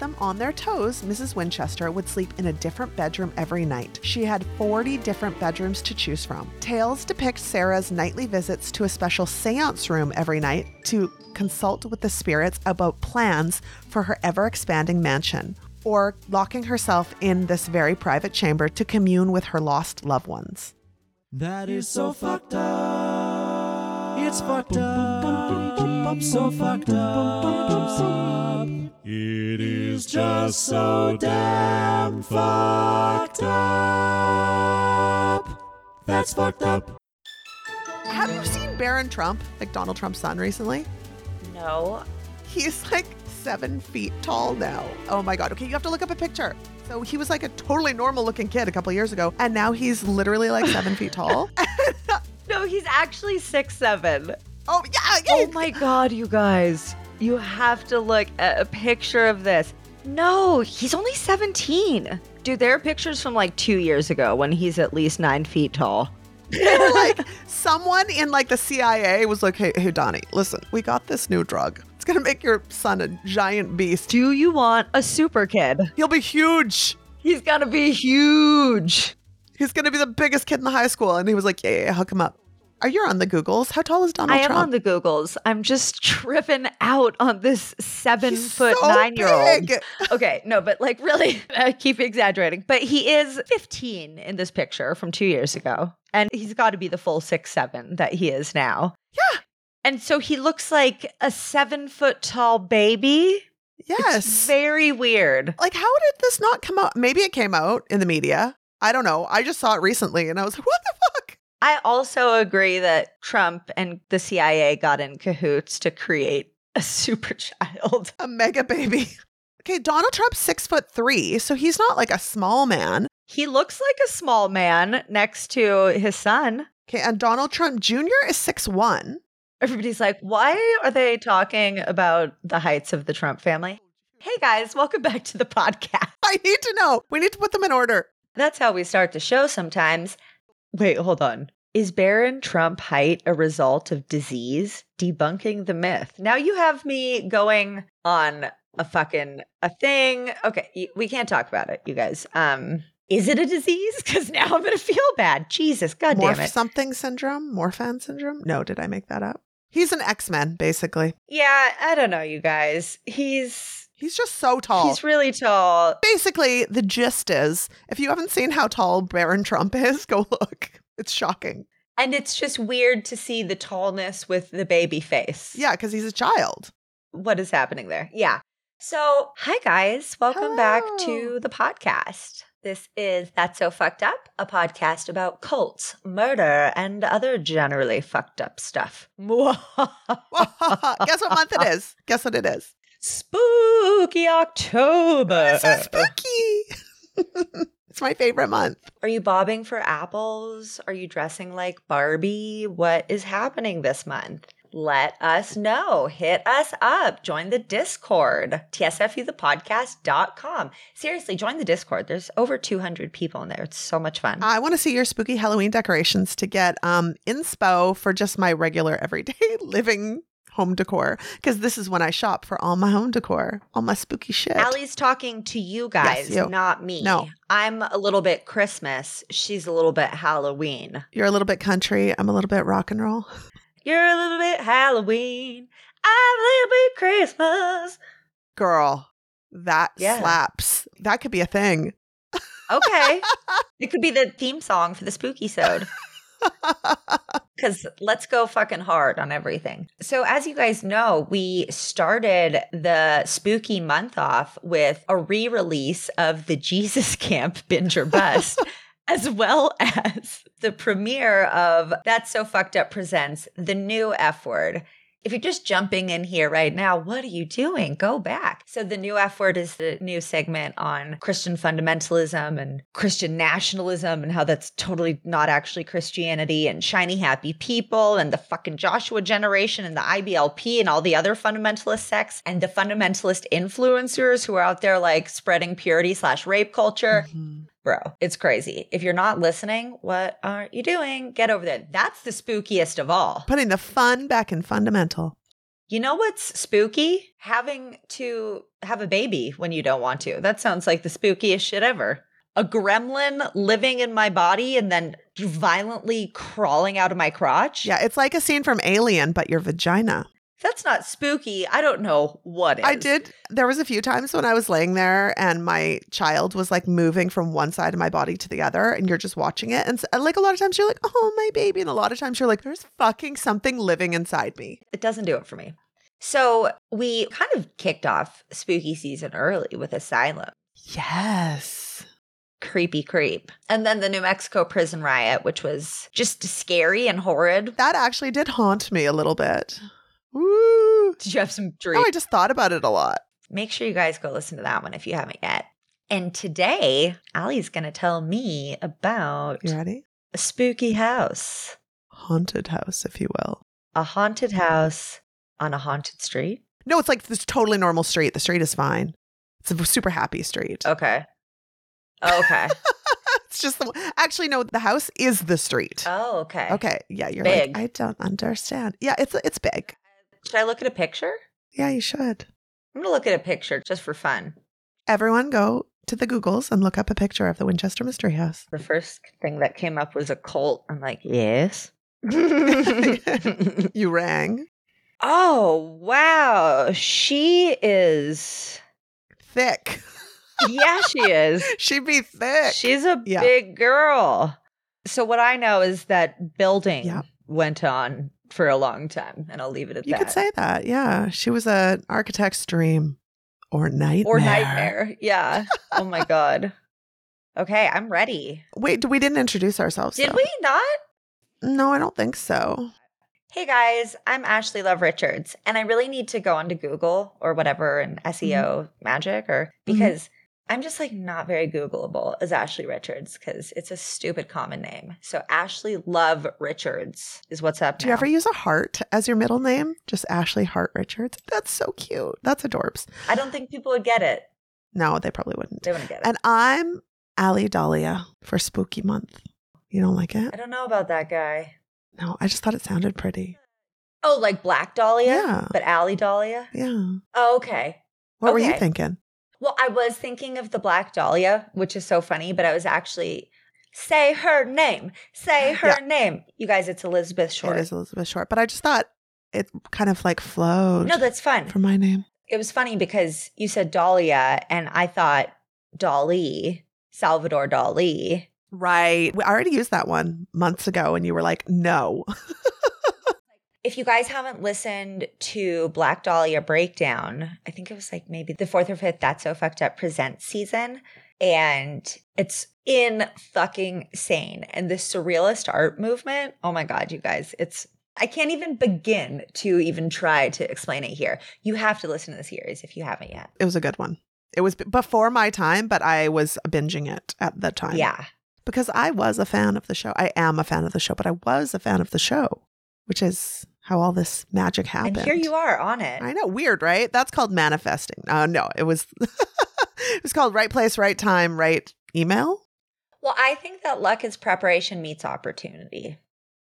Them on their toes, Mrs. Winchester would sleep in a different bedroom every night. She had 40 different bedrooms to choose from. Tales depict Sarah's nightly visits to a special seance room every night to consult with the spirits about plans for her ever expanding mansion, or locking herself in this very private chamber to commune with her lost loved ones. That is so fucked up. It's fucked up. So fucked up. It is just so damn fucked up. That's fucked up. Have you seen Barron Trump, like Donald Trump's son, recently? No. He's like seven feet tall now. Oh my God. Okay, you have to look up a picture. So he was like a totally normal looking kid a couple years ago, and now he's literally like seven feet tall. No, he's actually six seven. Oh, yeah. yeah. Oh my god, you guys. You have to look at a picture of this. No, he's only 17. Dude, there are pictures from like two years ago when he's at least nine feet tall. Like, someone in like the CIA was like, hey, hey, Donnie, listen, we got this new drug. It's going to make your son a giant beast. Do you want a super kid? He'll be huge. He's gonna be huge. He's going to be the biggest kid in the high school. And he was like, yeah, yeah, yeah, hook him up. Are you on the Googles? How tall is Donald Trump? I am on the Googles. I'm just tripping out on this seven He's foot so nine year old. Okay, no, but like really, I keep exaggerating. But he is 15 in this picture from two years ago. And he's got to be the full six, seven that he is now. Yeah. And so he looks like a seven foot tall baby. Yes. It's very weird. like, how did this not come out? Maybe it came out in the media. I don't know. I just saw it recently and I was like, what the? I also agree that Trump and the CIA got in cahoots to create a super child. A mega baby. Okay, Donald Trump's six foot three, so he's not like a small man. He looks like a small man next to his son. Okay, and Donald Trump Jr. is six one. Everybody's like, why are they talking about the heights of the Trump family? Hey guys, welcome back to the podcast. I need to know. We need to put them in order. That's how we start the show sometimes. Wait, hold on. Is Barron Trump height a result of disease? Debunking the myth. Now you have me going on a fucking a thing. Okay, we can't talk about it, you guys. Um, is it a disease? Because now I'm gonna feel bad. Jesus, god damn it. something syndrome? Marfan syndrome? No, did I make that up? He's an X Men, basically. Yeah, I don't know, you guys. He's He's just so tall. he's really tall. basically, the gist is if you haven't seen how tall Barron Trump is, go look. It's shocking. And it's just weird to see the tallness with the baby face. Yeah, because he's a child. What is happening there? Yeah. So, hi guys. Welcome back to the podcast. This is That's So Fucked Up, a podcast about cults, murder, and other generally fucked up stuff. Guess what month it is? Guess what it is? Spooky October. so spooky. it's my favorite month. Are you bobbing for apples? Are you dressing like Barbie? What is happening this month? Let us know. Hit us up. Join the Discord, tsfuthepodcast.com. Seriously, join the Discord. There's over 200 people in there. It's so much fun. I want to see your spooky Halloween decorations to get um inspo for just my regular everyday living home decor because this is when I shop for all my home decor, all my spooky shit. Ali's talking to you guys, you. not me. No. I'm a little bit Christmas. She's a little bit Halloween. You're a little bit country. I'm a little bit rock and roll. You're a little bit Halloween. I'm a little bit Christmas. Girl, that Yeah. slaps. That could be a thing. Okay. it could be the theme song for the spooky sode. Because let's go fucking hard on everything. So, as you guys know, we started the spooky month off with a re release of the Jesus Camp Binge or Bust, as well as the premiere of That's So Fucked Up Presents The New F Word. If you're just jumping in here right now, what are you doing? Go back. So, the new F word is the new segment on Christian fundamentalism and Christian nationalism and how that's totally not actually Christianity and shiny happy people and the fucking Joshua generation and the IBLP and all the other fundamentalist sects and the fundamentalist influencers who are out there like spreading purity slash rape culture. Mhm. Bro, it's crazy. If you're not listening, what aren't you doing? Get over there. That's the spookiest of all. Putting the fun back in fundamental. You know what's spooky? Having to have a baby when you don't want to. That sounds like the spookiest shit ever. A gremlin living in my body and then violently crawling out of my crotch? Yeah, it's like a scene from Alien, but your vagina. That's not spooky. I don't know what is. I did. There was a few times when I was laying there and my child was like moving from one side of my body to the other, and you're just watching it. And s- like a lot of times you're like, oh, my baby. And a lot of times you're like, there's fucking something living inside me. It doesn't do it for me. So we kind of kicked off spooky season early with Asylum. Yes. creepy creep. And then the New Mexico prison riot, which was just scary and horrid. That actually did haunt me a little bit. Woo. Did you have some No, dreams? I just thought about it a lot. Make sure you guys go listen to that one if you haven't yet. And today, Ali's going to tell me about You ready? a spooky house, Haunted house, if you will. a haunted house on a haunted street. No, it's like this totally normal street. The street is fine. It's a super happy street. Okay. Oh, okay. it's just the actually no. The house is the street. oh, okay. Okay, yeah, you're Big. like I don't understand. Yeah, it's it's big. Should I look at a picture? Yeah, you should. I'm going to look at a picture just for fun. Everyone, go to the Googles and look up a picture of the Winchester Mystery House. The first thing that came up was a cult. I'm like, yes. You rang oh, wow. She is. thick. Yeah, she is. She'd be thick. She's a Yeah. big girl. So, what I know is that building Yeah. went on for a long time, and I'll leave it at you that. You could say that. Yeah, she was an architect's dream or nightmare. or nightmare. Yeah. Oh my God. Okay, I'm ready. Wait, we didn't introduce ourselves. Did though. we not? No, I don't think so. Hey guys, I'm Ashley Love Richards, and I really need to go onto Google or whatever and SEO magic, or Mhm. because I'm just like not very Googleable as Ashley Richards because it's a stupid common name. So Ashley Love Richards is what's up. Do you ever use a heart as your middle name? Just Ashley Hart Richards. That's so cute. That's adorbs. I don't think people would get it. No, they probably wouldn't. They wouldn't get it. And I'm Ali Dahlia for Spooky Month. You don't like it? I don't know about that guy. No, I just thought it sounded pretty. Oh, like Black Dahlia, Yeah. but Ali Dahlia. Yeah. Oh, okay. What were you thinking? Well, I was thinking of the Black Dahlia, which is so funny, but I was actually say her name, say her Yeah. name. You guys, it's Elizabeth Short. It is Elizabeth Short, but I just thought it kind of like flowed No, that's fun. for my name. it was funny because you said Dahlia, and I thought Dali, Salvador Dali. Right. We already used that one months ago, and you were like, no. If you guys haven't listened to Black Dahlia Breakdown, I think it was like maybe the fourth or fifth That's So Fucked Up Presents season. And it's in fucking sane. And the surrealist art movement, oh my God, you guys, it's, I can't even begin to even try to explain it here. You have to listen to the series if you haven't yet. It was a good one. It was before my time, but I was binging it at the time. Yeah. Because I was a fan of the show. I am a fan of the show, but I was a fan of the show, which is how all this magic happened. And here you are on it. I know, weird, right? That's called manifesting. Uh, no, it was it was called right place, right time, right email. Well, I think that luck is preparation meets opportunity.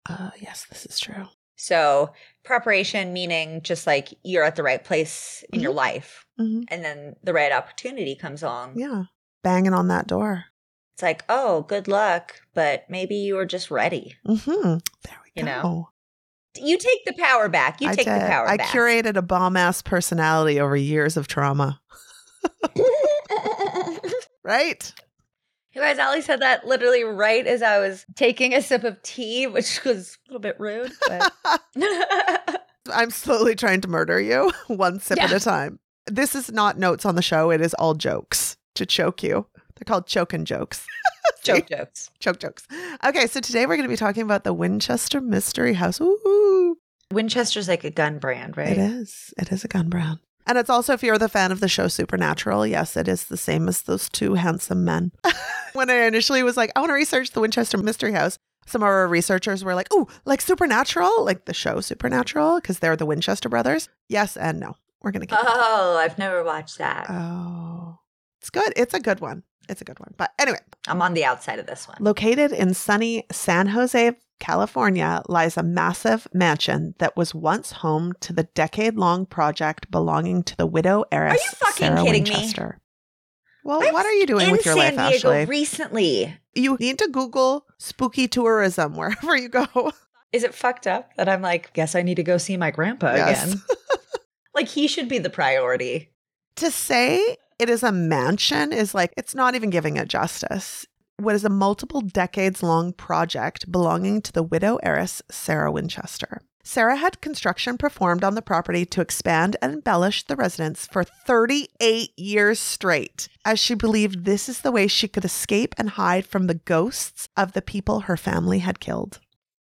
Uh, yes, this is true. So, preparation meaning just like you're at the right place in your life, Mhm. and then the right opportunity comes along. Yeah, banging on that door. It's like, oh, good luck, but maybe you were just ready. Mm-hmm. There we You go. know, You take the power back. You I take the did. power I back. curated a bomb ass personality over years of trauma. Right? You guys, Ali said that literally right as I was taking a sip of tea, which was a little bit rude, but I'm slowly trying to murder you one sip at a time. This is not notes on the show. It is all jokes to choke you. They're called choking jokes. joke jokes. Choke jokes. Okay, so today we're going to be talking about the Winchester Mystery House. Ooh. Winchester's like a gun brand, right? It is. It is a gun brand. And it's also, if you're the fan of the show Supernatural, yes, it is the same as those two handsome men. when I initially was like, I want to research the Winchester Mystery House, some of our researchers were like, oh, like Supernatural, like the show Supernatural, because they're the Winchester brothers. Yes and no. We're going to it. Oh, I've never watched that. Oh, it's good. It's a good one. It's a good one. But anyway, I'm on the outside of this one. located in sunny San Jose, California, lies a massive mansion that was once home to the decade long project belonging to the widow heiress. Are you fucking Sarah kidding me? Well, I what are you doing with your San life, Diego Ashley? recently. you need to Google spooky tourism wherever you go. Is it fucked up that I'm like, guess I need to go see my grandpa Yes. again? like he should be the priority. to say it is a mansion is like, it's not even giving it justice. What is a multiple decades long project belonging to the widow heiress, Sarah Winchester. Sarah had construction performed on the property to expand and embellish the residence for 38 years straight, as she believed this is the way she could escape and hide from the ghosts of the people her family had killed.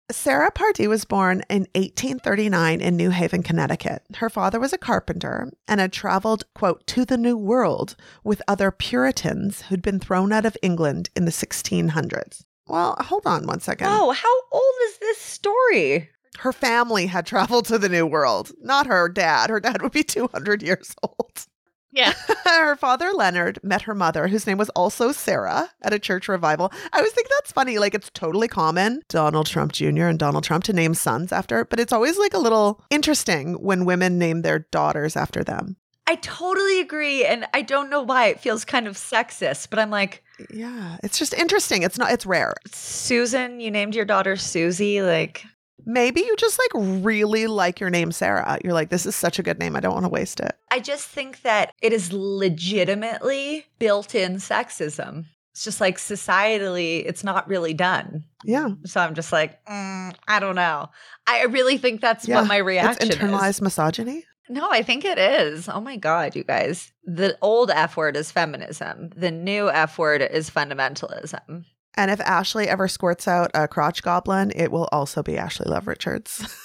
Sarah Pardee was born in 1839 in New Haven, Connecticut. Her father was a carpenter and had traveled, quote, to the New World with other Puritans who'd been thrown out of England in the 1600s. Well, hold on one second. Oh, how old is this story? Her family had traveled to the New World, not her dad. Her dad would be 200 years old. Yeah. her father, Leonard, met her mother, whose name was also Sarah, at a church revival. I always think that's funny. Like, it's totally common, Donald Trump Jr. and Donald Trump, to name sons after, but it's always like a little interesting when women name their daughters after them. I totally agree. And I don't know why it feels kind of sexist, but I'm like, Yeah, it's just interesting. It's not, it's rare. Susan, you named your daughter Susie. Like, Maybe you just like really like your name, Sarah. You're like, this is such a good name. I don't want to waste it. I just think that it is legitimately built in sexism. It's just like societally, it's not really done. Yeah. So I'm just like, mm, I don't know. I really think that's Yeah, what my reaction It's internalized is. misogyny. No, I think it is. Oh my God, you guys. The old F word is feminism, the new F word is fundamentalism. And if Ashley ever squirts out a crotch goblin, it will also be Ashley Love Richards.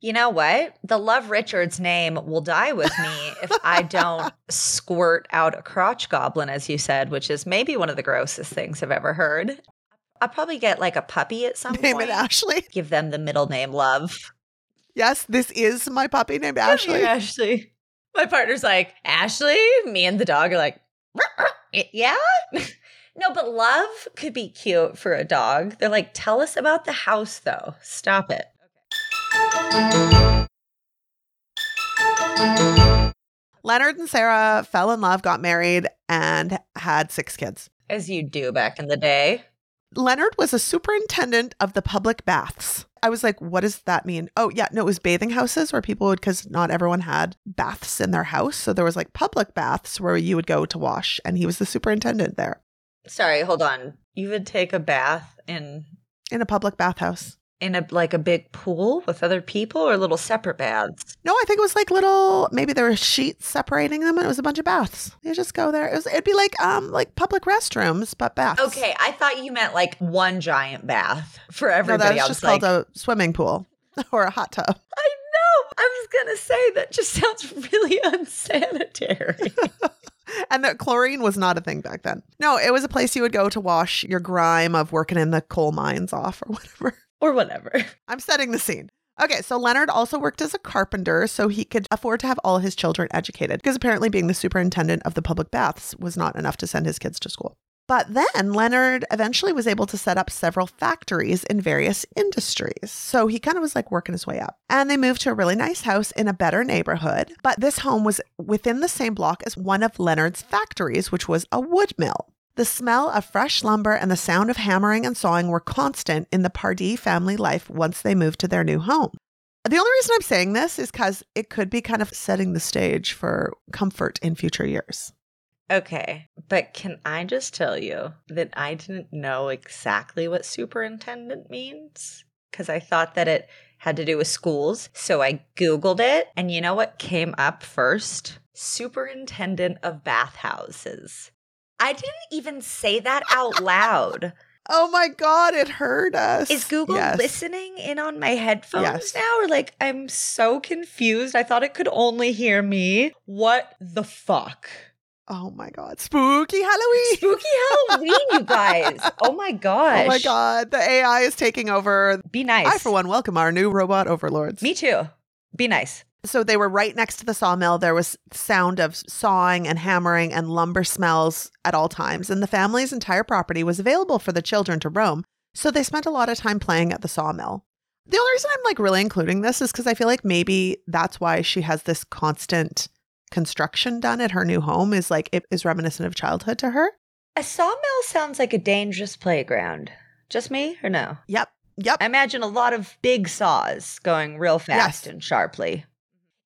You know what? The Love Richards name will die with me if I don't squirt out a crotch goblin, as you said, which is maybe one of the grossest things I've ever heard. I'll probably get like a puppy at some Name point. it Ashley. Give them the middle name Love. Yes, this is my puppy named Ashley. Ashley. My partner's like, Ashley? Me and the dog are like, yeah? no, but Love could be cute for a dog. They're like, tell us about the house, though. Stop it. Leonard and Sarah fell in love, got married, and had six kids. As you do back in the day. Leonard was a superintendent of the public baths. I was like, what does that mean? Oh, yeah, no, it was bathing houses where people would, because not everyone had baths in their house. So there was like public baths where you would go to wash, and he was the superintendent there Sorry, hold on. You would take a bath in in a public bathhouse. in a like a big pool with other people or little separate baths? No, I think it was like little. Maybe there were sheets separating them, and it was a bunch of baths. You just go there. It was. It'd be like um like public restrooms, but baths. Okay, I thought you meant like one giant bath for no, everybody that's else. just like, called a swimming pool or a hot tub. I know. I was gonna say that just sounds really unsanitary. and that chlorine was not a thing back then. No, it was a place you would go to wash your grime of working in the coal mines off or whatever. or whatever. I'm setting the scene. Okay, so Leonard also worked as a carpenter so he could afford to have all his children educated because apparently being the superintendent of the public baths was not enough to send his kids to school. But then Leonard eventually was able to set up several factories in various industries. So he kind of was like working his way up. And they moved to a really nice house in a better neighborhood. But this home was within the same block as one of Leonard's factories, which was a wood mill. The smell of fresh lumber and the sound of hammering and sawing were constant in the Pardee family life once they moved to their new home. The only reason I'm saying this is because it could be kind of setting the stage for comfort in future years. Okay, but can I just tell you that I didn't know exactly what superintendent means? Because I thought that it had to do with schools. So I Googled it, and you know what came up first? Superintendent of bathhouses. I didn't even say that out loud. Oh my God, it heard us. Is Google Yes. listening in on my headphones Yes. now? Or like, I'm so confused. I thought it could only hear me. What the fuck? Oh my God. Spooky Halloween. Spooky Halloween, you guys. Oh, oh my gosh. Oh my God. The AI is taking over. Be nice. I, for one, welcome our new robot overlords. Me too. Be nice. So they were right next to the sawmill. There was sound of sawing and hammering and lumber smells at all times. And the family's entire property was available for the children to roam. So they spent a lot of time playing at the sawmill. The only reason I'm like really including this is because I feel like maybe that's why she has this constant construction done at her new home is like it is reminiscent of childhood to her. A sawmill sounds like a dangerous playground. Just me or no? Yep. Yep. I imagine a lot of big saws going real fast Yes. and sharply.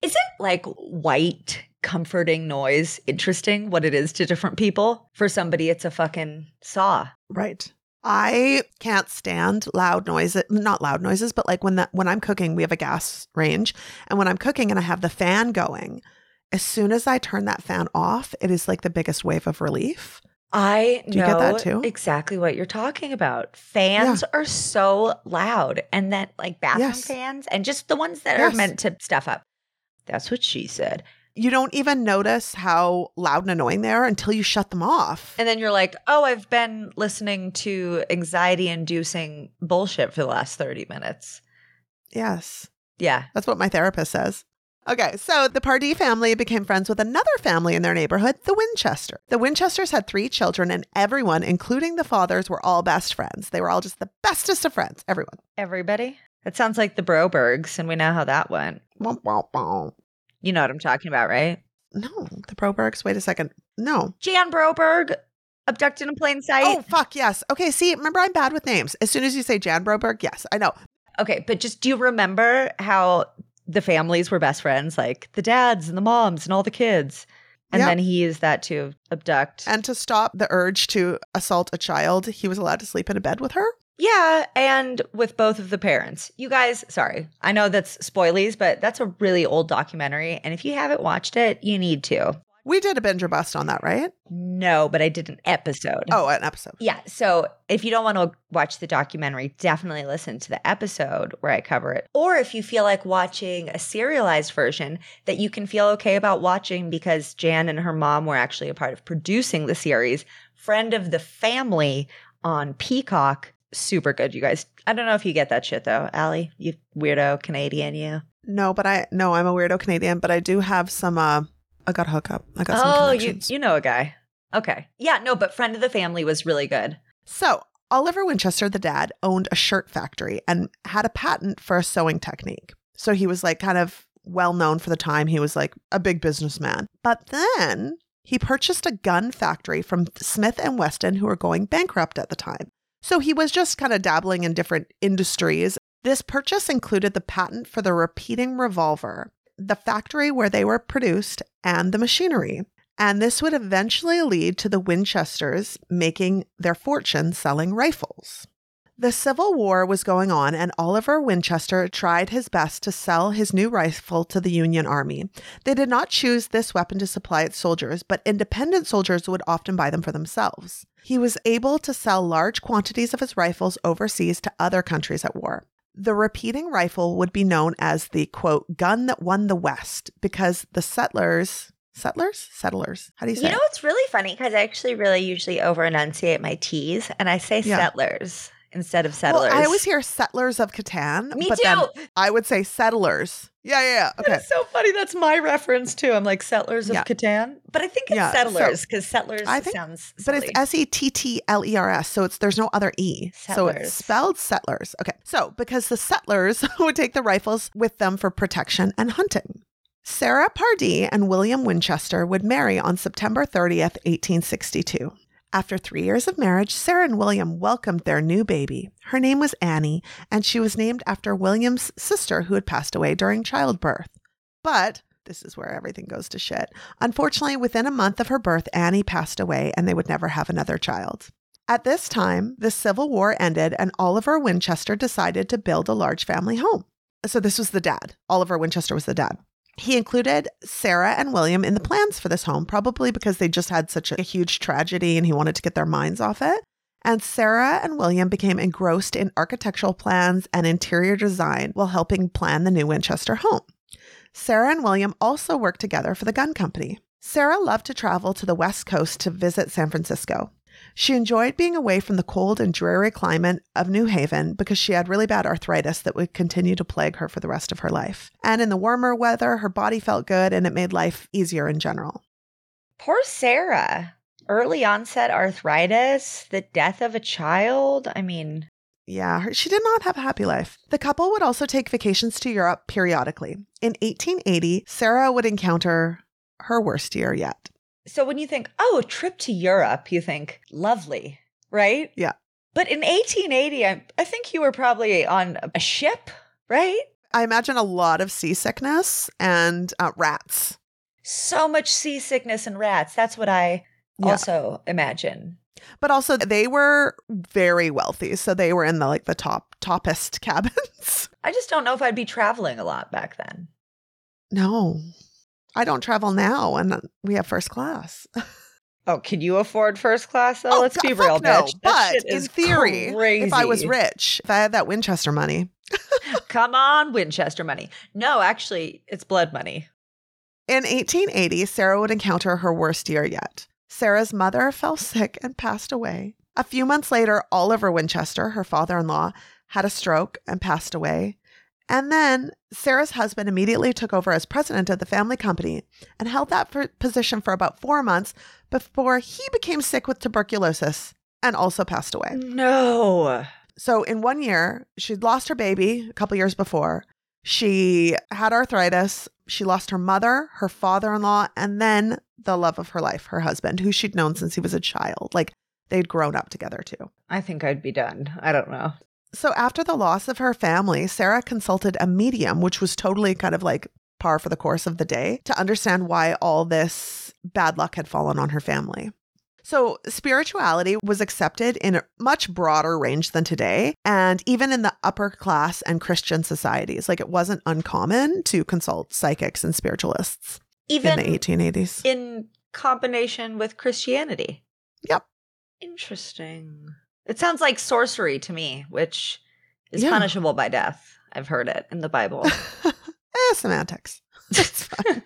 Isn't like white, comforting noise interesting what it is to different people? For somebody, it's a fucking saw. Right. I can't stand loud noises, not loud noises, but like when that when I'm cooking, we have a gas range, and when I'm cooking and I have the fan going, as soon as I turn that fan off, it is like the biggest wave of relief. I know get that too? exactly what you're talking about. Fans are so loud, and that like bathroom Yes. fans, and just the ones that are meant to stuff up. That's what she said. You don't even notice how loud and annoying they are until you shut them off. And then you're like, oh, I've been listening to anxiety inducing bullshit for the last 30 minutes. yes. Yeah. That's what my therapist says. Okay, so the Pardee family became friends with another family in their neighborhood, the Winchester. The Winchesters had three children, and everyone, including the fathers, were all best friends. They were all just the bestest of friends, everyone. Everybody? That sounds like the Brobergs, and we know how that went. You know what I'm talking about, right? No, the Brobergs. Wait a second. No. Jan Broberg, abducted in plain sight. Oh, fuck, yes. Okay, see, remember, I'm bad with names. As soon as you say Jan Broberg, yes, I know. Okay, but just do you remember how the families were best friends? Like the dads and the moms and all the kids. And Yep. then he used that to abduct. And to stop the urge to assault a child, he was allowed to sleep in a bed with her. Yeah, and with both of the parents. You guys, sorry, I know that's spoilies, but that's a really old documentary. And if you haven't watched it, you need to. We did a binge or bust on that, right? No, but I did an episode. Oh, an episode. Yeah. So if you don't want to watch the documentary, definitely listen to the episode where I cover it. Or if you feel like watching a serialized version that you can feel okay about watching because Jan and her mom were actually a part of producing the series, Friend of the Family on Peacock. Super good, you guys. I don't know if you get that shit though, Ali. You weirdo Canadian, you. No, but I no, I'm a weirdo Canadian, but I do have some uh I got a hookup. I got some Oh, you you know a guy. Okay. Yeah, no, but Friend of the Family was really good. So Oliver Winchester, the dad, owned a shirt factory and had a patent for a sewing technique. So he was like kind of well known for the time. He was like a big businessman. But then he purchased a gun factory from Smith and Wesson, who were going bankrupt at the time. So he was just kind of dabbling in different industries. This purchase included the patent for the repeating revolver, the factory where they were produced, and the machinery. And this would eventually lead to the Winchesters making their fortune selling rifles. The Civil War was going on, and Oliver Winchester tried his best to sell his new rifle to the Union Army. They did not choose this weapon to supply its soldiers, but independent soldiers would often buy them for themselves. He was able to sell large quantities of his rifles overseas to other countries at war. The repeating rifle would be known as the quote, gun that won the West because the settlers, settlers? Settlers. How do you say You know it? what's really funny? Because I actually really usually over enunciate my T's and I say Yeah. settlers instead of Well, settlers. I always hear settlers of Catan, Me but too. then I would say settlers. Yeah, yeah, yeah. Okay. That's so funny. That's my reference too. I'm like settlers of Yeah. Catan, but I think it's Yeah, settlers because settlers I think- sounds. But it's. S E T T L E R S, so it's there's no other E. So it's spelled settlers. Okay. So because the settlers would take the rifles with them for protection and hunting. Sarah Pardee and William Winchester would marry on September 30th, 1862. After three years of marriage, Sarah and William welcomed their new baby. Her name was Annie, and she was named after William's sister who had passed away during childbirth. But this is where everything goes to shit. Unfortunately, within a month of her birth, Annie passed away and they would never have another child. At this time, the Civil War ended and Oliver Winchester decided to build a large family home. So this was the dad. Oliver Winchester was the dad. He included Sarah and William in the plans for this home, probably because they just had such a huge tragedy and he wanted to get their minds off it. And Sarah and William became engrossed in architectural plans and interior design while helping plan the new Winchester home. Sarah and William also worked together for the gun company. Sarah loved to travel to the West Coast to visit San Francisco. She enjoyed being away from the cold and dreary climate of New Haven because she had really bad arthritis that would continue to plague her for the rest of her life. And in the warmer weather, her body felt good and it made life easier in general. Poor Sarah. Early onset arthritis, the death of a child. I mean, Yeah, she did not have a happy life. The couple would also take vacations to Europe periodically. In 1880, Sarah would encounter her worst year yet. So when you think, oh, a trip to Europe, you think, lovely, right? Yeah. But in 1880, I, I think you were probably on a ship, right? I imagine a lot of seasickness and uh, rats. So much seasickness and rats. That's what I Yeah. also imagine. But also they were very wealthy, so they were in the like the top toppest cabins. I just don't know if I'd be traveling a lot back then. no. I don't travel now and we have first class. Oh, can you afford first class though? Oh, Let's be real, no. bitch. That But in theory, if I was rich, if I had that Winchester money, Come on, Winchester money. No, actually, it's blood money. In 1880, Sarah would encounter her worst year yet. Sarah's mother fell sick and passed away. A few months later, Oliver Winchester, her father in law, had a stroke and passed away. And then Sarah's husband immediately took over as president of the family company and held that for, position for about four months before he became sick with tuberculosis and also passed away. No. So in one year, she'd lost her baby a couple years before. She had arthritis. She lost her mother, her father-in-law, and then the love of her life, her husband, who she'd known since he was a child. Like they'd grown up together too. I think I'd be done. I don't know. So after the loss of her family, Sarah consulted a medium, which was totally kind of like par for the course of the day, to understand why all this bad luck had fallen on her family. So, spirituality was accepted in a much broader range than today, and even in the upper class and Christian societies. Like, it wasn't uncommon to consult psychics and spiritualists Even in the 1880s. in combination with Christianity. Yep. Interesting. It sounds like sorcery to me, which is Yeah. punishable by death. I've heard it in the Bible. eh, semantics. It's fine.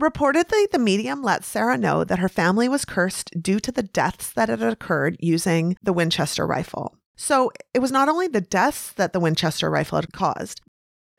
Reportedly, the medium let Sarah know that her family was cursed due to the deaths that had occurred using the Winchester rifle. So it was not only the deaths that the Winchester rifle had caused.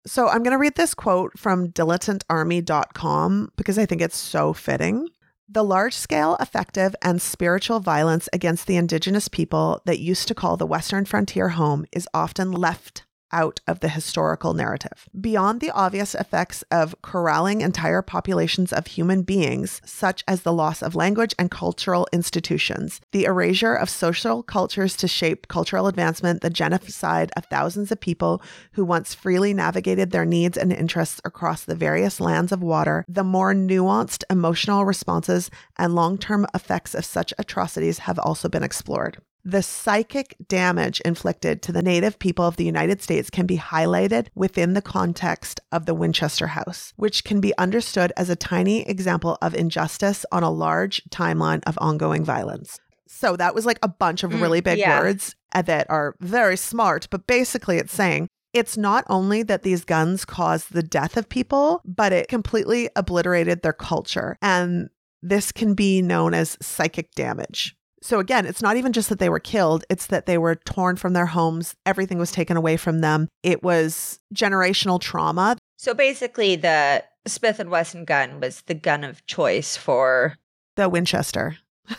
So I'm going to read this quote from dilettantearmy.com because I think it's so fitting. The large scale, effective, and spiritual violence against the indigenous people that used to call the Western frontier home is often left out of the historical narrative. Beyond the obvious effects of corralling entire populations of human beings, such as the loss of language and cultural institutions, the erasure of social cultures to shape cultural advancement, the genocide of thousands of people who once freely navigated their needs and interests across the various lands of water, the more nuanced emotional responses and long term effects of such atrocities have also been explored. The psychic damage inflicted to the native people of the United States can be highlighted within the context of the Winchester House, which can be understood as a tiny example of injustice on a large timeline of ongoing violence. So that was like a bunch of Mm, really big yeah. words that are very smart, but basically it's saying it's not only that these guns caused the death of people, but it completely obliterated their culture. And this can be known as psychic damage. So again, it's not even just that they were killed, it's that they were torn from their homes, everything was taken away from them. It was generational trauma. so basically, the Smith and Wesson gun was the gun of choice for. The Winchester.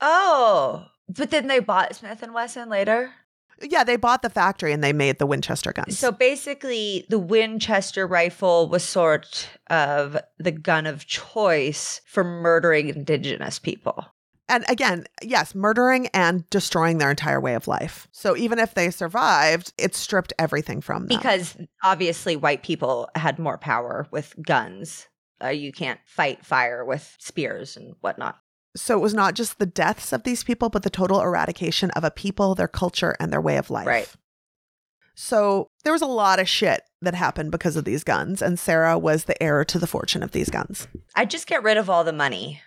Oh, but then they bought Smith and Wesson later. Yeah, they bought the factory and they made the Winchester guns. So basically, the Winchester rifle was sort of the gun of choice for murdering indigenous people. And again, yes, murdering and destroying their entire way of life. So even if they survived, it stripped everything from them. Because obviously, white people had more power with guns. Uh, you can't fight fire with spears and whatnot. So it was not just the deaths of these people, but the total eradication of a people, their culture, and their way of life. Right. So there was a lot of shit that happened because of these guns, and Sarah was the heir to the fortune of these guns. I'd just get rid of all the money.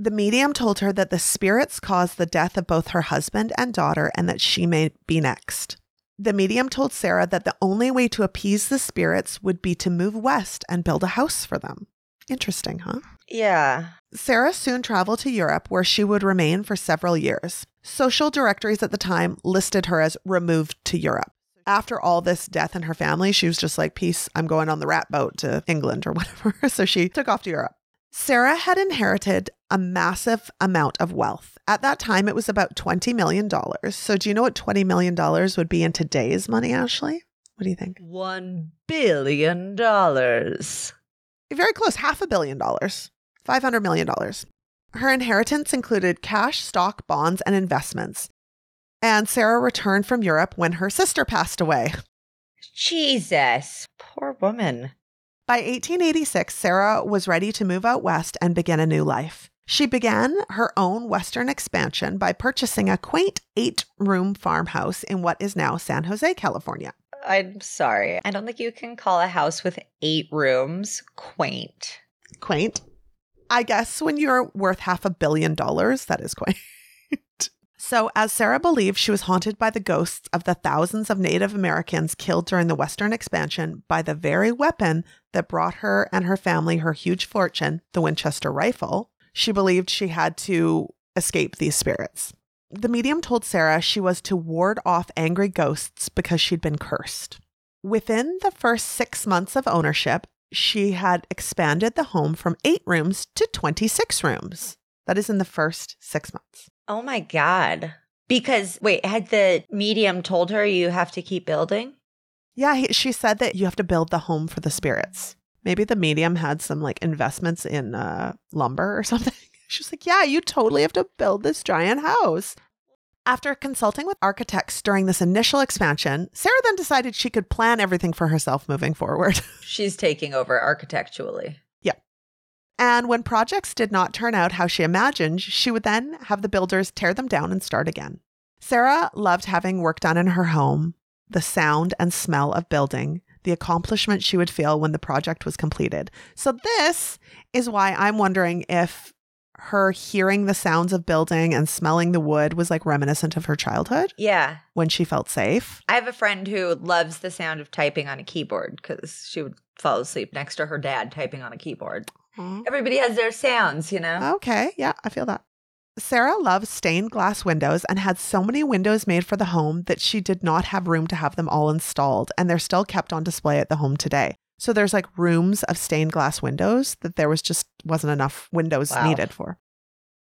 The medium told her that the spirits caused the death of both her husband and daughter and that she may be next. The medium told Sarah that the only way to appease the spirits would be to move west and build a house for them. Interesting, huh? Yeah. Sarah soon traveled to Europe where she would remain for several years. Social directories at the time listed her as removed to Europe. After all this death in her family, she was just like, Peace, I'm going on the rat boat to England or whatever. so she took off to Europe. Sarah had inherited a massive amount of wealth. At that time, it was about $20 million. So, do you know what $20 million would be in today's money, Ashley? What do you think? One billion dollars. Very close, half a billion dollars, $500 million. Her inheritance included cash, stock, bonds, and investments. And Sarah returned from Europe when her sister passed away. Jesus. Poor woman. By 1886, Sarah was ready to move out west and begin a new life. She began her own western expansion by purchasing a quaint eight room farmhouse in what is now San Jose, California. I'm sorry. I don't think you can call a house with eight rooms quaint. Quaint. I guess when you're worth half a billion dollars, that is quaint. So, as Sarah believed she was haunted by the ghosts of the thousands of Native Americans killed during the Western expansion by the very weapon that brought her and her family her huge fortune, the Winchester rifle, she believed she had to escape these spirits. The medium told Sarah she was to ward off angry ghosts because she'd been cursed. Within the first six months of ownership, she had expanded the home from eight rooms to 26 rooms. That is in the first six months. Oh my God. Because, wait, had the medium told her you have to keep building? Yeah, he, she said that you have to build the home for the spirits. Maybe the medium had some like investments in uh, lumber or something. She's like, Yeah, you totally have to build this giant house. After consulting with architects during this initial expansion, Sarah then decided she could plan everything for herself moving forward. She's taking over architecturally. Yeah. And when projects did not turn out how she imagined, she would then have the builders tear them down and start again. Sarah loved having work done in her home, the sound and smell of building, the accomplishment she would feel when the project was completed. So, this is why I'm wondering if her hearing the sounds of building and smelling the wood was like reminiscent of her childhood Yeah. when she felt safe. I have a friend who loves the sound of typing on a keyboard because she would fall asleep next to her dad typing on a keyboard. Everybody has their sounds, you know? Okay, yeah, I feel that. Sarah loves stained glass windows and had so many windows made for the home that she did not have room to have them all installed, and they're still kept on display at the home today. So there's like rooms of stained glass windows that there was just wasn't enough windows Wow. needed for.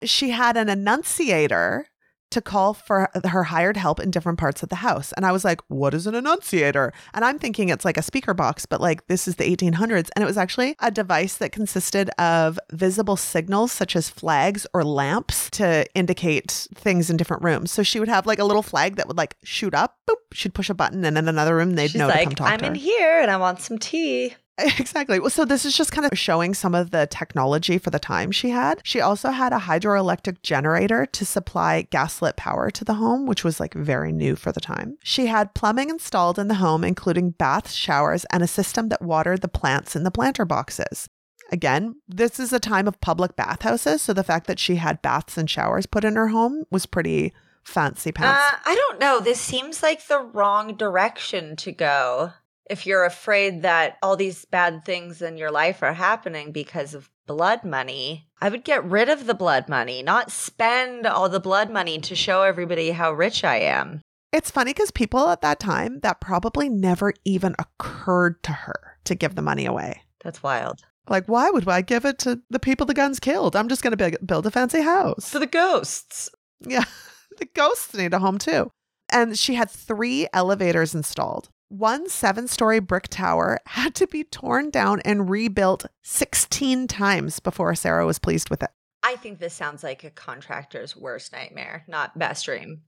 She had an annunciator to call for her hired help in different parts of the house. And I was like, what is an annunciator? And I'm thinking it's like a speaker box, but like this is the 1800s. And it was actually a device that consisted of visible signals such as flags or lamps to indicate things in different rooms. So she would have like a little flag that would like shoot up, boop, she'd push a button, and in another room, they'd She's know to come talk I'm to her. in here and I want some tea. Exactly. Well, so this is just kind of showing some of the technology for the time she had. She also had a hydroelectric generator to supply gaslit power to the home, which was like very new for the time. She had plumbing installed in the home, including baths, showers, and a system that watered the plants in the planter boxes. Again, this is a time of public bathhouses, so the fact that she had baths and showers put in her home was pretty fancy pants. Uh, I don't know. This seems like the wrong direction to go. If you're afraid that all these bad things in your life are happening because of blood money, I would get rid of the blood money, not spend all the blood money to show everybody how rich I am. It's funny because people at that time, that probably never even occurred to her to give the money away. That's wild. Like, why would I give it to the people the guns killed? I'm just going to build a fancy house. To the ghosts. Yeah, the ghosts need a home too. And she had three elevators installed. One seven story brick tower had to be torn down and rebuilt 16 times before Sarah was pleased with it. I think this sounds like a contractor's worst nightmare, not best dream.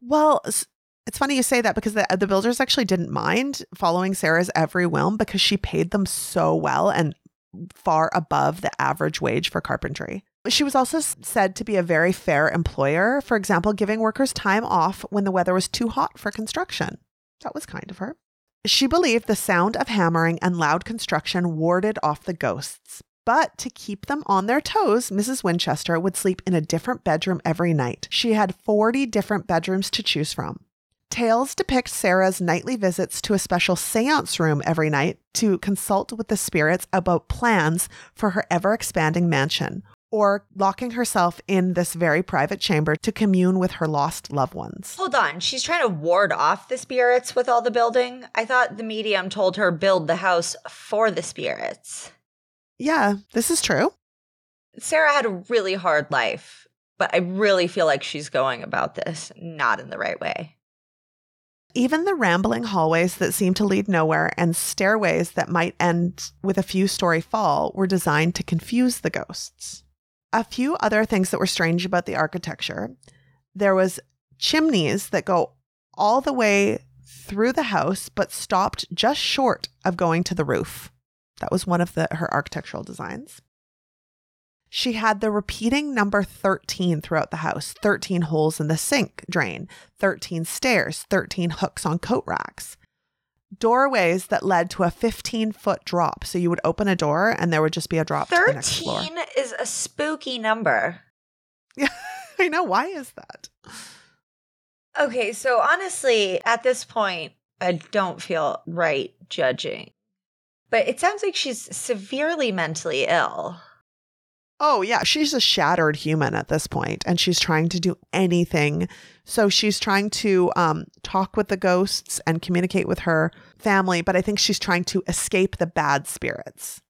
Well, it's funny you say that because the, the builders actually didn't mind following Sarah's every whim because she paid them so well and far above the average wage for carpentry. She was also said to be a very fair employer, for example, giving workers time off when the weather was too hot for construction. That was kind of her. She believed the sound of hammering and loud construction warded off the ghosts. But to keep them on their toes, Mrs. Winchester would sleep in a different bedroom every night. She had 40 different bedrooms to choose from. Tales depict Sarah's nightly visits to a special seance room every night to consult with the spirits about plans for her ever expanding mansion, or locking herself in this very private chamber to commune with her lost loved ones. Hold on. She's trying to ward off the spirits with all the building. I thought the medium told her build the house for the spirits. Yeah, this is true. Sarah had a really hard life, but I really feel like she's going about this not in the right way. Even the rambling hallways that seem to lead nowhere and stairways that might end with a few story fall were designed to confuse the ghosts. A few other things that were strange about the architecture there was chimneys that go all the way through the house but stopped just short of going to the roof. That was one of the, her architectural designs. She had the repeating number 13 throughout the house 13 holes in the sink drain, 13 stairs, 13 hooks on coat racks, doorways that led to a 15 foot drop. So you would open a door and there would just be a drop to the next floor. 13 is a spooky number. Yeah, I know. Why is that? Okay, so honestly, at this point, I don't feel right judging. But it sounds like she's severely mentally ill. Oh, yeah. She's a shattered human at this point, and she's trying to do anything. So she's trying to um, talk with the ghosts and communicate with her family, but I think she's trying to escape the bad spirits.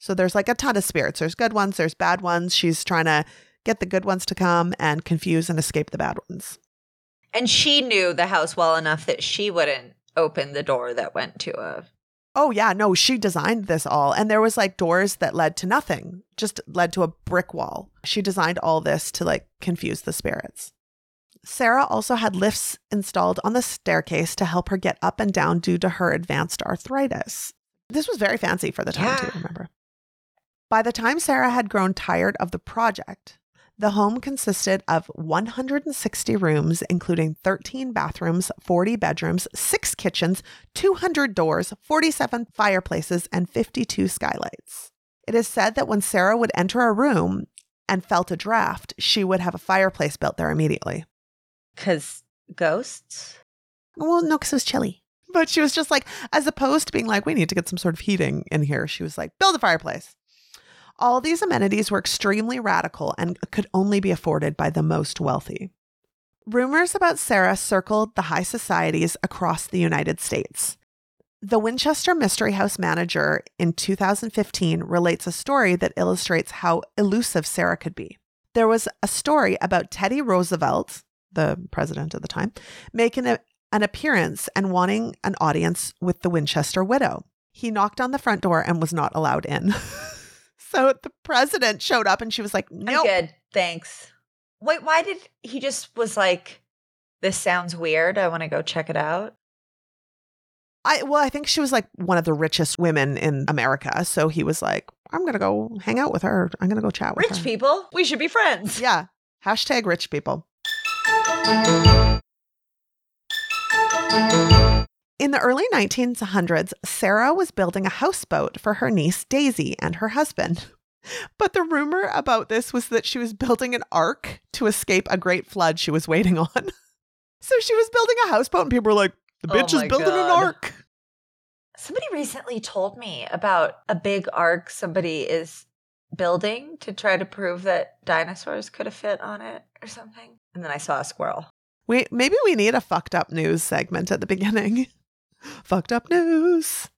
So there's like a ton of spirits. There's good ones, there's bad ones. She's trying to get the good ones to come and confuse and escape the bad ones. And she knew the house well enough that she wouldn't open the door that went to a. Oh, yeah. No, she designed this all. And there was like doors that led to nothing, just led to a brick wall. She designed all this to like confuse the spirits. Sarah also had lifts installed on the staircase to help her get up and down due to her advanced arthritis. This was very fancy for the time, Yeah. too, remember? By the time Sarah had grown tired of the project, the home consisted of 160 rooms, including 13 bathrooms, 40 bedrooms, six kitchens, 200 doors, 47 fireplaces, and 52 skylights. It is said that when Sarah would enter a room and felt a draft, she would have a fireplace built there immediately. Because ghosts? Well, no, because it was chilly. But she was just like, as opposed to being like, we need to get some sort of heating in here, she was like, build a fireplace. All these amenities were extremely radical and could only be afforded by the most wealthy. Rumors about Sarah circled the high societies across the United States. The Winchester Mystery House manager in 2015 relates a story that illustrates how elusive Sarah could be. There was a story about Teddy Roosevelt, the president at the time, making a, an appearance and wanting an audience with the Winchester widow. He knocked on the front door and was not allowed in. so the president showed up and she was like, I'm Nope. good. Thanks. Wait, why did he just was like, this sounds weird. I want to go check it out? I well, I think she was like one of the richest women in America. So he was like, I'm gonna go hang out with her. I'm gonna go chat with Rich her. people, we should be friends. Yeah. Hashtag rich people. In the early 1900s, Sarah was building a houseboat for her niece Daisy and her husband. But the rumor about this was that she was building an ark to escape a great flood she was waiting on. So she was building a houseboat, and people were like, the Oh bitch is my building an ark. Somebody recently told me about a big ark somebody is building to try to prove that dinosaurs could have fit on it or something. And then I saw a squirrel. We maybe we need a fucked up news segment at the beginning. fucked up news.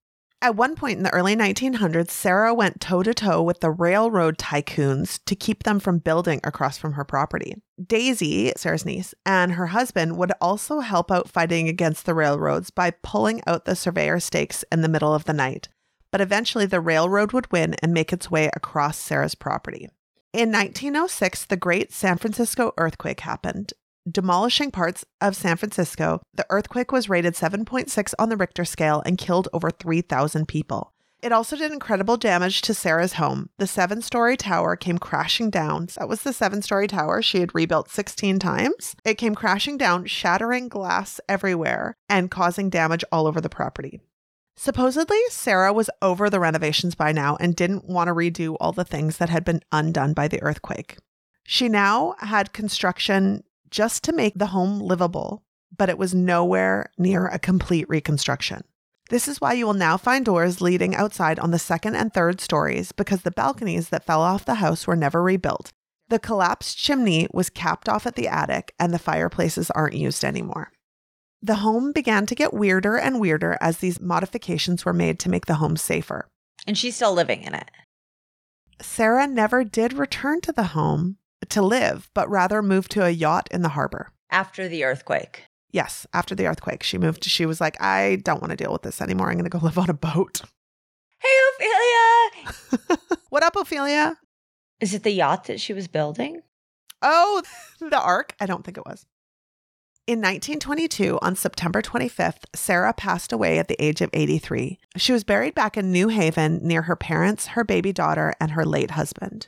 At one point in the early 1900s, Sarah went toe to toe with the railroad tycoons to keep them from building across from her property. Daisy, Sarah's niece, and her husband would also help out fighting against the railroads by pulling out the surveyor stakes in the middle of the night. But eventually, the railroad would win and make its way across Sarah's property. In 1906, the Great San Francisco earthquake happened, demolishing parts of San Francisco. The earthquake was rated 7.6 on the Richter scale and killed over 3,000 people. It also did incredible damage to Sarah's home. The seven story tower came crashing down. That was the seven story tower she had rebuilt 16 times. It came crashing down, shattering glass everywhere and causing damage all over the property. Supposedly, Sarah was over the renovations by now and didn't want to redo all the things that had been undone by the earthquake. She now had construction just to make the home livable, but it was nowhere near a complete reconstruction. This is why you will now find doors leading outside on the second and third stories because the balconies that fell off the house were never rebuilt. The collapsed chimney was capped off at the attic, and the fireplaces aren't used anymore. The home began to get weirder and weirder as these modifications were made to make the home safer. And she's still living in it. Sarah never did return to the home to live, but rather moved to a yacht in the harbor. After the earthquake. Yes, after the earthquake, she moved. She was like, I don't want to deal with this anymore. I'm going to go live on a boat. Hey, Ophelia! what up, Ophelia? Is it the yacht that she was building? Oh, the Ark? I don't think it was. In 1922, on September 25th, Sarah passed away at the age of 83. She was buried back in New Haven near her parents, her baby daughter, and her late husband.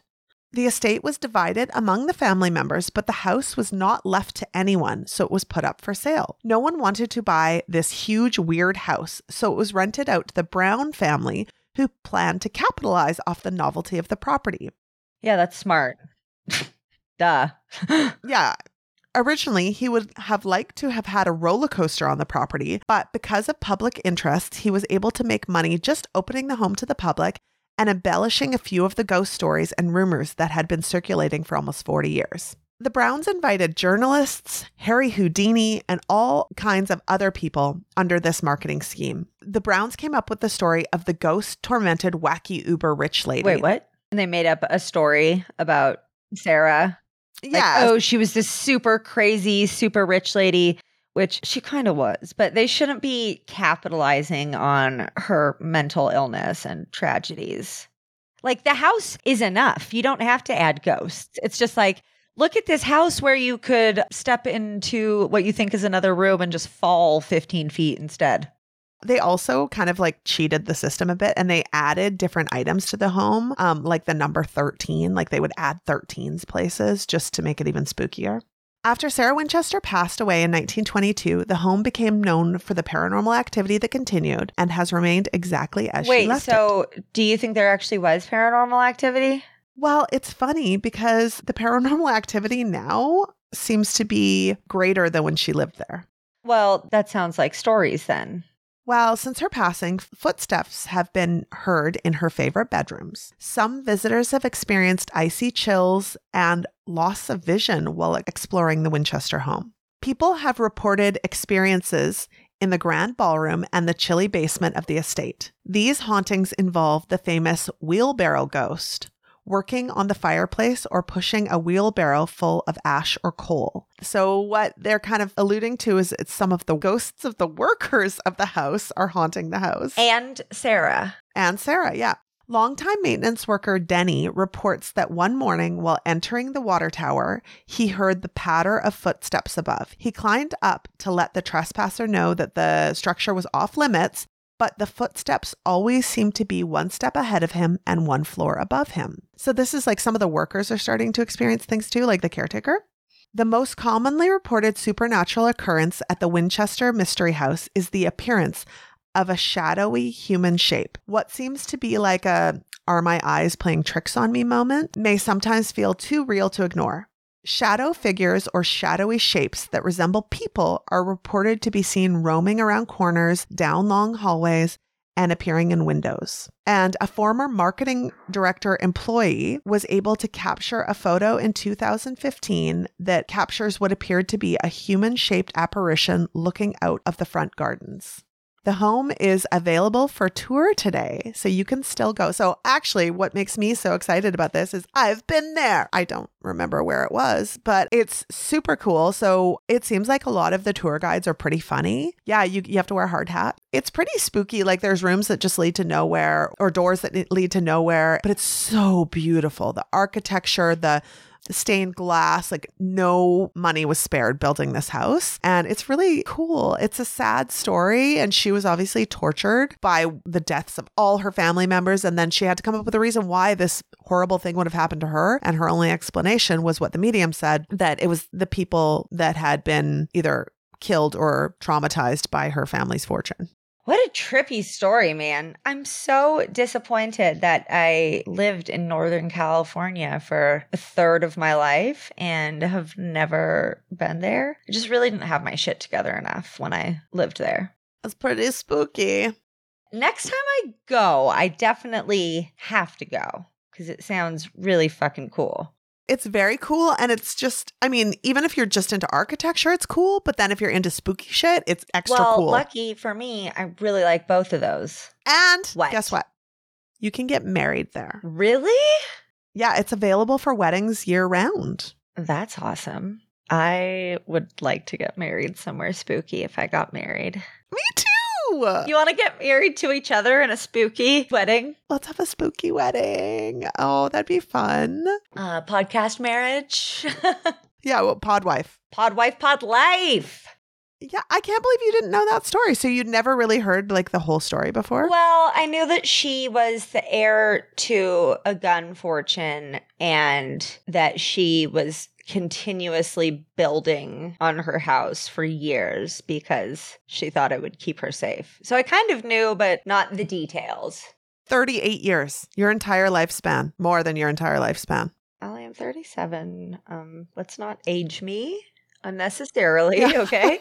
The estate was divided among the family members, but the house was not left to anyone, so it was put up for sale. No one wanted to buy this huge, weird house, so it was rented out to the Brown family, who planned to capitalize off the novelty of the property. Yeah, that's smart. Duh. Yeah. Originally, he would have liked to have had a roller coaster on the property, but because of public interest, he was able to make money just opening the home to the public and embellishing a few of the ghost stories and rumors that had been circulating for almost 40 years. The Browns invited journalists, Harry Houdini, and all kinds of other people under this marketing scheme. The Browns came up with the story of the ghost tormented, wacky, uber rich lady. Wait, what? And they made up a story about Sarah. Like, Yeah. oh, she was this super crazy, super rich lady, which she kind of was, but they shouldn't be capitalizing on her mental illness and tragedies. Like the house is enough. You don't have to add ghosts. It's just like, look at this house where you could step into what you think is another room and just fall 15 feet instead. they also kind of like cheated the system a bit and they added different items to the home, um, like the number 13. Like they would add 13's places just to make it even spookier. After Sarah Winchester passed away in 1922, the home became known for the paranormal activity that continued and has remained exactly as she Wait, left it. so do you think there actually was paranormal activity? Well, it's funny because the paranormal activity now seems to be greater than when she lived there. Well, that sounds like stories then. Well, since her passing, footsteps have been heard in her favorite bedrooms. Some visitors have experienced icy chills and loss of vision while exploring the Winchester home. People have reported experiences in the grand ballroom and the chilly basement of the estate. These hauntings involve the famous wheelbarrow ghost, working on the fireplace or pushing a wheelbarrow full of ash or coal. So, what they're kind of alluding to is it's some of the ghosts of the workers of the house are haunting the house. And Sarah. And Sarah, yeah. Longtime maintenance worker Denny reports that one morning while entering the water tower, he heard the patter of footsteps above. He climbed up to let the trespasser know that the structure was off limits, but the footsteps always seemed to be one step ahead of him and one floor above him. So, this is like some of the workers are starting to experience things too, like the caretaker. The most commonly reported supernatural occurrence at the Winchester Mystery House is the appearance of a shadowy human shape. What seems to be like a are my eyes playing tricks on me moment may sometimes feel too real to ignore. Shadow figures or shadowy shapes that resemble people are reported to be seen roaming around corners, down long hallways, and appearing in windows. And a former marketing director employee was able to capture a photo in 2015 that captures what appeared to be a human shaped apparition looking out of the front gardens. The home is available for tour today, so you can still go. So, actually, what makes me so excited about this is I've been there. I don't remember where it was, but it's super cool. So, it seems like a lot of the tour guides are pretty funny. Yeah, you, you have to wear a hard hat. It's pretty spooky. Like, there's rooms that just lead to nowhere or doors that lead to nowhere, but it's so beautiful. The architecture, the the stained glass, like no money was spared building this house. And it's really cool. It's a sad story. And she was obviously tortured by the deaths of all her family members. And then she had to come up with a reason why this horrible thing would have happened to her. And her only explanation was what the medium said that it was the people that had been either killed or traumatized by her family's fortune. What a trippy story, man. I'm so disappointed that I lived in Northern California for a third of my life and have never been there. I just really didn't have my shit together enough when I lived there. That's pretty spooky. Next time I go, I definitely have to go because it sounds really fucking cool. It's very cool. And it's just, I mean, even if you're just into architecture, it's cool. But then if you're into spooky shit, it's extra well, cool. lucky for me, I really like both of those. and What? guess what? You can get married there. Really? Yeah, it's available for weddings year round. That's awesome. I would like to get married somewhere spooky if I got married. Me too. You want to get married to each other in a spooky wedding? Let's have a spooky wedding. Oh, that'd be fun. Uh, podcast marriage? Yeah, well, pod wife. pod wife, pod life. Yeah, I can't believe you didn't know that story. So you'd never really heard like the whole story before? Well, I knew that she was the heir to a gun fortune and that she was continuously building on her house for years because she thought it would keep her safe. So I kind of knew, but not the details. 38 years, your entire lifespan, more than your entire lifespan. I am 37. Um, let's not age me unnecessarily, Yeah. okay?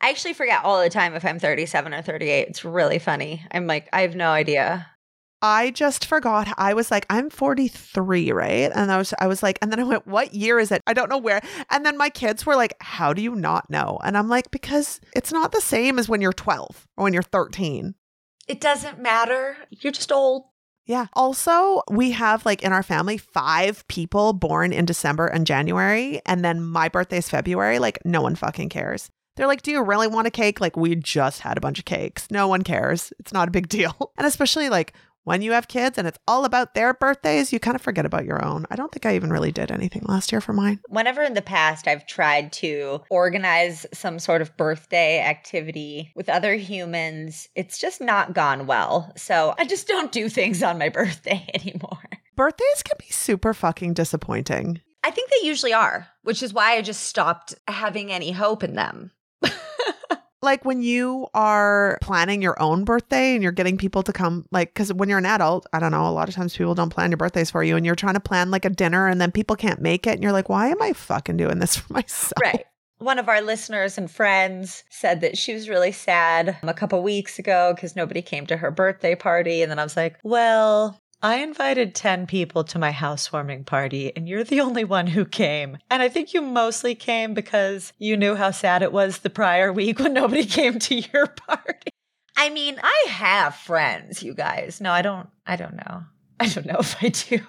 I actually forget all the time if I'm 37 or 38. It's really funny. I'm like, I have no idea. I just forgot. I was like, I'm 43, right? And I was, I was like, and then I went, what year is it? I don't know where. And then my kids were like, how do you not know? And I'm like, because it's not the same as when you're 12 or when you're 13. It doesn't matter. You're just old. Yeah. Also, we have like in our family five people born in December and January, and then my birthday is February. Like, no one fucking cares. They're like, Do you really want a cake? Like, we just had a bunch of cakes. No one cares. It's not a big deal. And especially like when you have kids and it's all about their birthdays, you kind of forget about your own. I don't think I even really did anything last year for mine. Whenever in the past I've tried to organize some sort of birthday activity with other humans, it's just not gone well. So I just don't do things on my birthday anymore. Birthdays can be super fucking disappointing. I think they usually are, which is why I just stopped having any hope in them. Like when you are planning your own birthday and you're getting people to come like because when you're an adult i don't know a lot of times people don't plan your birthdays for you and you're trying to plan like a dinner and then people can't make it and you're like why am i fucking doing this for myself Right. One of our listeners and friends said that she was really sad um, a couple weeks ago because nobody came to her birthday party. And then I was like, well, I invited 10 people to my housewarming party, and you're the only one who came. And I think you mostly came because you knew how sad it was the prior week when nobody came to your party. I mean, I have friends, you guys. No, I don't. I don't know. I don't know if I do.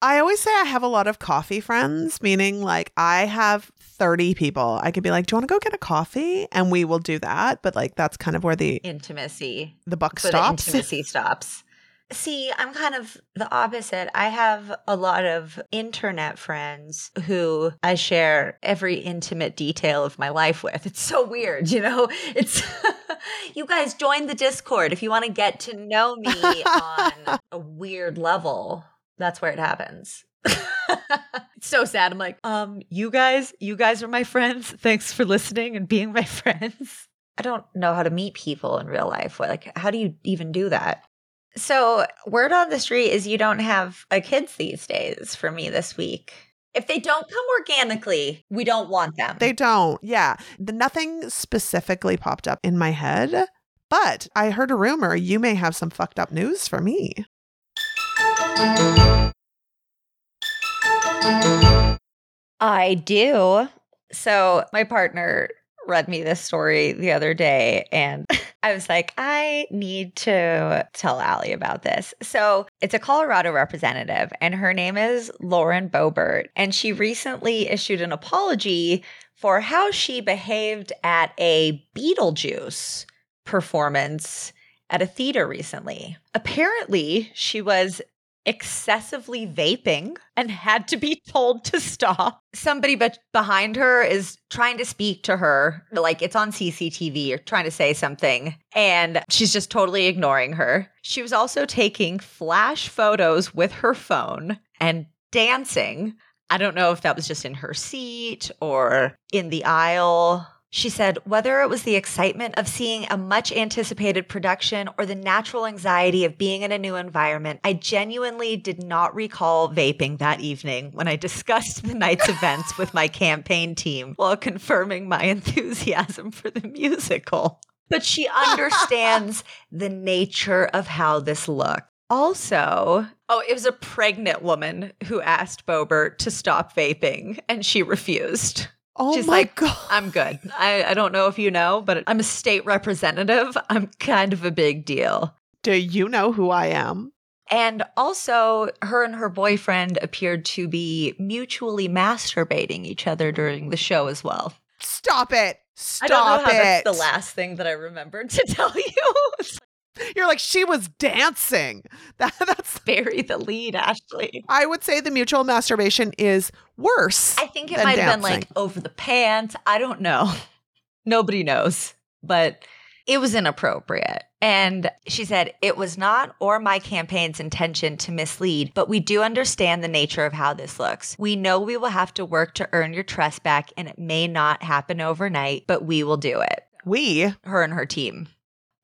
i always say i have a lot of coffee friends meaning like i have 30 people i could be like do you want to go get a coffee and we will do that but like that's kind of where the Intimacy. the buck stops the intimacy stops. See, I'm kind of the opposite. I have a lot of internet friends who I share every intimate detail of my life with. It's so weird, you know? It's you guys join the Discord if you want to get to know me on a weird level. That's where it happens. it's so sad. I'm like, um, you guys, you guys are my friends. Thanks for listening and being my friends. I don't know how to meet people in real life. Like, how do you even do that? So, word on the street is you don't have a kids these days for me this week. If they don't come organically, we don't want them. They don't. Yeah. The, nothing specifically popped up in my head, but I heard a rumor you may have some fucked up news for me. I do. So, my partner read me this story the other day, and I was like, I need to tell Ali about this. So, it's a Colorado representative, and her name is Lauren Boebert. And she recently issued an apology for how she behaved at a Beetlejuice performance at a theater recently. Apparently, she was excessively vaping and had to be told to stop. Somebody be- behind her is trying to speak to her, like it's on CCTV or trying to say something, and she's just totally ignoring her. She was also taking flash photos with her phone and dancing. I don't know if that was just in her seat or in the aisle. She said, whether it was the excitement of seeing a much anticipated production or the natural anxiety of being in a new environment, I genuinely did not recall vaping that evening when I discussed the night's events with my campaign team while confirming my enthusiasm for the musical. But she understands the nature of how this looked. Also, oh, it was a pregnant woman who asked Boebert to stop vaping and she refused. Oh She's my like, god. I'm good. I, I don't know if you know, but I'm a state representative. I'm kind of a big deal. Do you know who I am? And also, her and her boyfriend appeared to be mutually masturbating each other during the show as well. Stop it. Stop I don't know how it. that's the last thing that I remembered to tell you. You're like, she was dancing. That, that's, Bury the lead, Ashley. I would say the mutual masturbation is worse. I think it might have been like over the pants. I don't know. Nobody knows, but it was inappropriate. And she said, It was not or my campaign's intention to mislead, but we do understand the nature of how this looks. We know we will have to work to earn your trust back, and it may not happen overnight, but we will do it. we. Her and her team.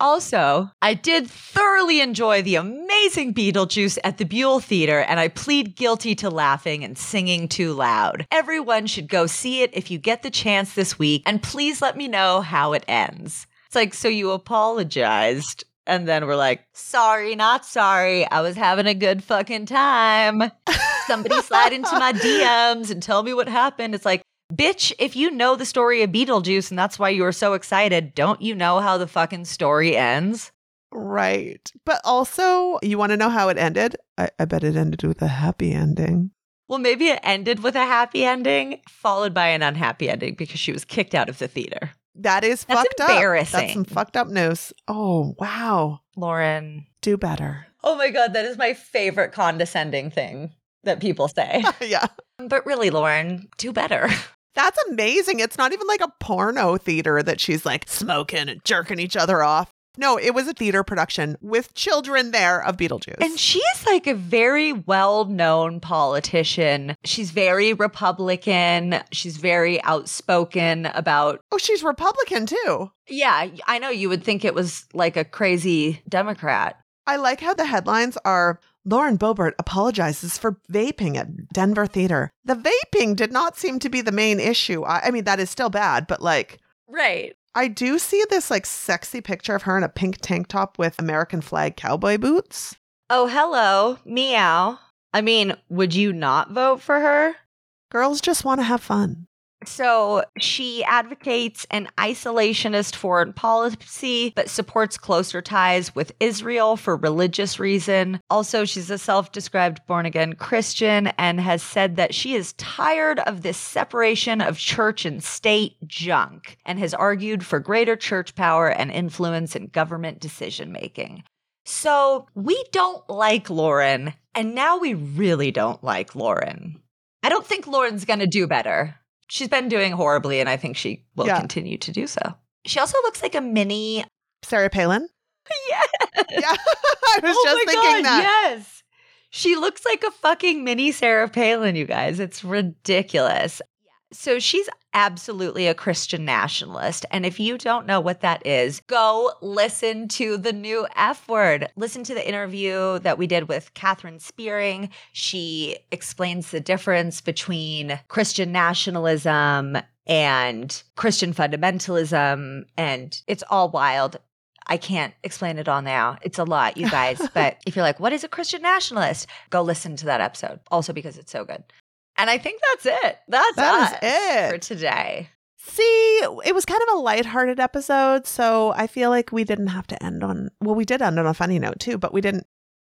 Also, I did thoroughly enjoy the amazing Beetlejuice at the Buell Theater, and I plead guilty to laughing and singing too loud. Everyone should go see it if you get the chance this week, and please let me know how it ends. It's like, so you apologized. And then we're like, sorry, not sorry. I was having a good fucking time. Somebody slide into my DMs and tell me what happened. It's like, bitch, if you know the story of Beetlejuice and that's why you were so excited, don't you know how the fucking story ends? Right. But also, you want to know how it ended? I, I bet it ended with a happy ending. Well, maybe it ended with a happy ending, followed by an unhappy ending because she was kicked out of the theater. That is That's fucked up. That's embarrassing. some fucked up news. Oh, wow. Lauren. Do better. Oh my God, that is my favorite condescending thing that people say. yeah. But really, Lauren, do better. That's amazing. It's not even like a porno theater that she's like smoking and jerking each other off. No, it was a theater production with children there of Beetlejuice. And she is like a very well known politician. She's very Republican. She's very outspoken about. oh, she's Republican too. Yeah, I know you would think it was like a crazy Democrat. I like how the headlines are Lauren Boebert apologizes for vaping at Denver Theater. The vaping did not seem to be the main issue. I, I mean, that is still bad, but like, Right. I do see this like sexy picture of her in a pink tank top with American flag cowboy boots. Oh, hello. Meow. I mean, would you not vote for her? Girls just want to have fun. So she advocates an isolationist foreign policy, but supports closer ties with Israel for religious reason. Also, she's a self-described born-again Christian and has said that she is tired of this separation of church and state junk and has argued for greater church power and influence in government decision making. So we don't like Lauren, and now we really don't like Lauren. I don't think Lauren's going to do better. She's been doing horribly, and I think she will Yeah. continue to do so. She also looks like a mini. Sarah Palin? Yeah. Yeah. I was oh just my thinking God, that. Yes. She looks like a fucking mini Sarah Palin, you guys. It's ridiculous. So she's absolutely a Christian nationalist. And if you don't know what that is, go listen to the new F word. Listen to the interview that we did with Catherine Spearing. She explains the difference between Christian nationalism and Christian fundamentalism. And it's all wild. I can't explain it all now. It's a lot, you guys. but if you're like, what is a Christian nationalist? Go listen to that episode. Also because it's so good. And I think that's it. That's That it. for today. See, it was kind of a lighthearted episode, so I feel like we didn't have to end on well, we did end on a funny note too, but we didn't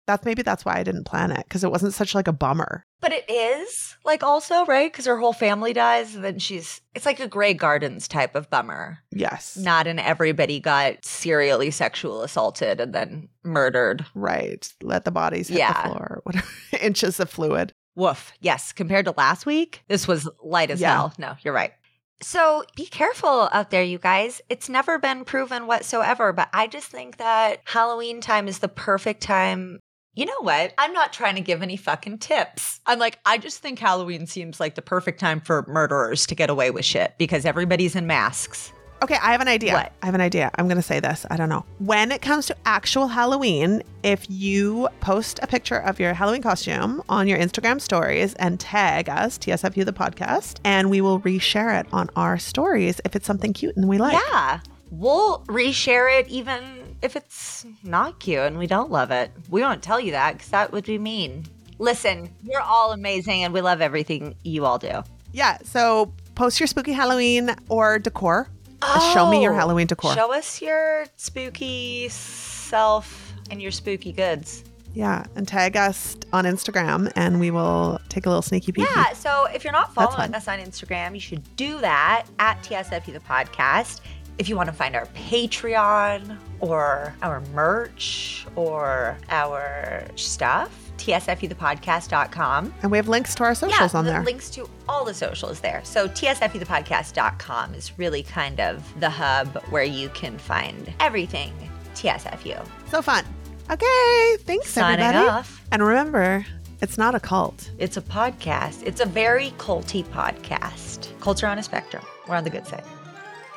That's maybe that's why I didn't plan it because it wasn't such like a bummer. But it is like also, right? Because her whole family dies. And then she's, it's like a Grey Gardens type of bummer. Yes. Not in everybody got serially sexual assaulted and then murdered. Right. Let the bodies hit Yeah. the floor. Whatever. Inches of fluid. Woof. Yes. Compared to last week, this was light as Yeah. hell. No, you're right. So be careful out there, you guys. It's never been proven whatsoever, but I just think that Halloween time is the perfect time. You know what? I'm not trying to give any fucking tips. I'm like, I just think Halloween seems like the perfect time for murderers to get away with shit because everybody's in masks. Okay, I have an idea. What? I have an idea. I'm going to say this. I don't know. When it comes to actual Halloween, if you post a picture of your Halloween costume on your Instagram stories and tag us, TSFU the podcast, and we will reshare it on our stories if it's something cute and we like. Yeah. We'll reshare it even if it's not cute and we don't love it. We won't tell you that because that would be mean. Listen, you're all amazing and we love everything you all do. Yeah. So post your spooky Halloween or decor. Uh, Show me your Oh, Halloween decor. Show us your spooky self and your spooky goods. yeah. And tag us on Instagram and we will take a little sneaky peek. Yeah. So if you're not following us on Instagram, you should do that at TSFU the podcast. If you want to find our Patreon or our merch or our stuff, tsfuthepodcast.com. And we have links to our socials on the there. links to all the socials there. So tsfuthepodcast.com is really kind of the hub where you can find everything TSFU. So fun. Okay. Thanks, Signing everybody. off. And remember, it's not a cult. It's a podcast. It's a very culty podcast. Culture on a spectrum. We're on the good side.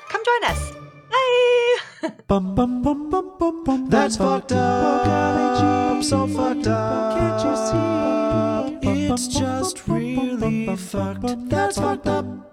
Come join us. Bye. Bum bum bum bum bum bum. That's fucked up. I'm so fucked up. Can't you see? It's just really fucked. That's fucked up.